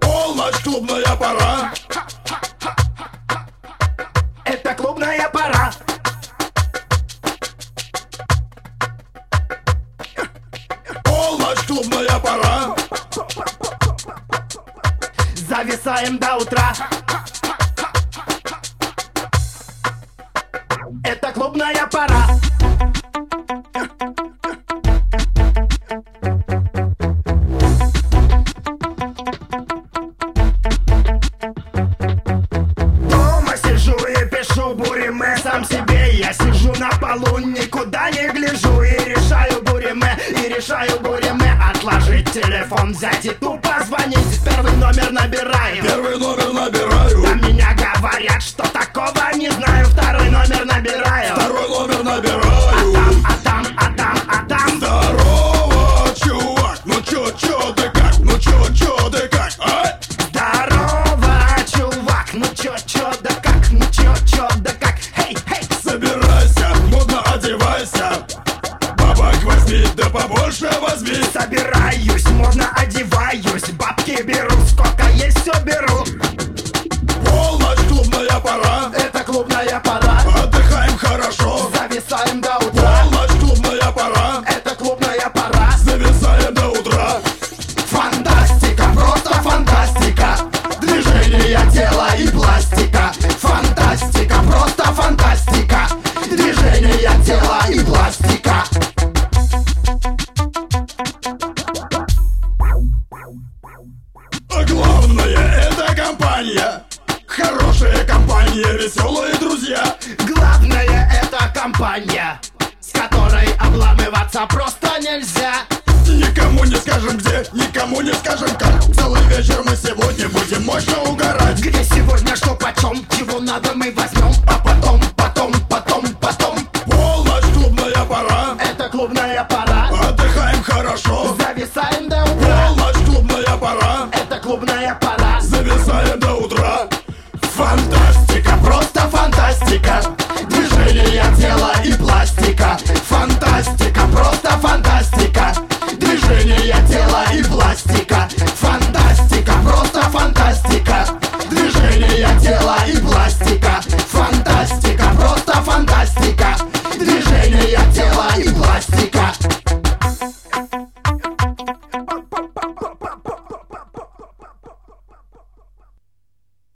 Полночь, клубная пора Это клубная пора. Полночь, клубная пора Зависаем до утра. Пора. Дома сижу и пишу буриме сам себе. Я сижу на полу, никуда не гляжу. И решаю буриме, и решаю буриме. Отложить телефон, взять и тупо звонить. Первый номер набираем Первый номер набираю. А меня говорят, что такого не знаю. Второй номер набираем чё, чё, да как, ну чё, чё, да как? Хей, хей, Собирайся, модно одевайся. Бабок возьми, да побольше возьми. Собираюсь, можно одеваюсь. Бабки беру, сколько есть, все беру. Полночь, клубная пора. Это клубная пора. Отдыхаем хорошо. Зависаем до утра просто фантастика. Движение тела и пластика. А главное, это компания. Хорошая компания, веселые друзья. Главное это компания С которой обламываться просто нельзя. Никому не скажем где, никому не скажем как. Целый вечер мы сегодня будем мощно клубная пора. Отдыхаем хорошо. Зависаем до утра. Полночь клубная пора. Это клубная пора. Зависаем до утра. Фантастика, просто фантастика. Движение тела и пластика. Фантастика.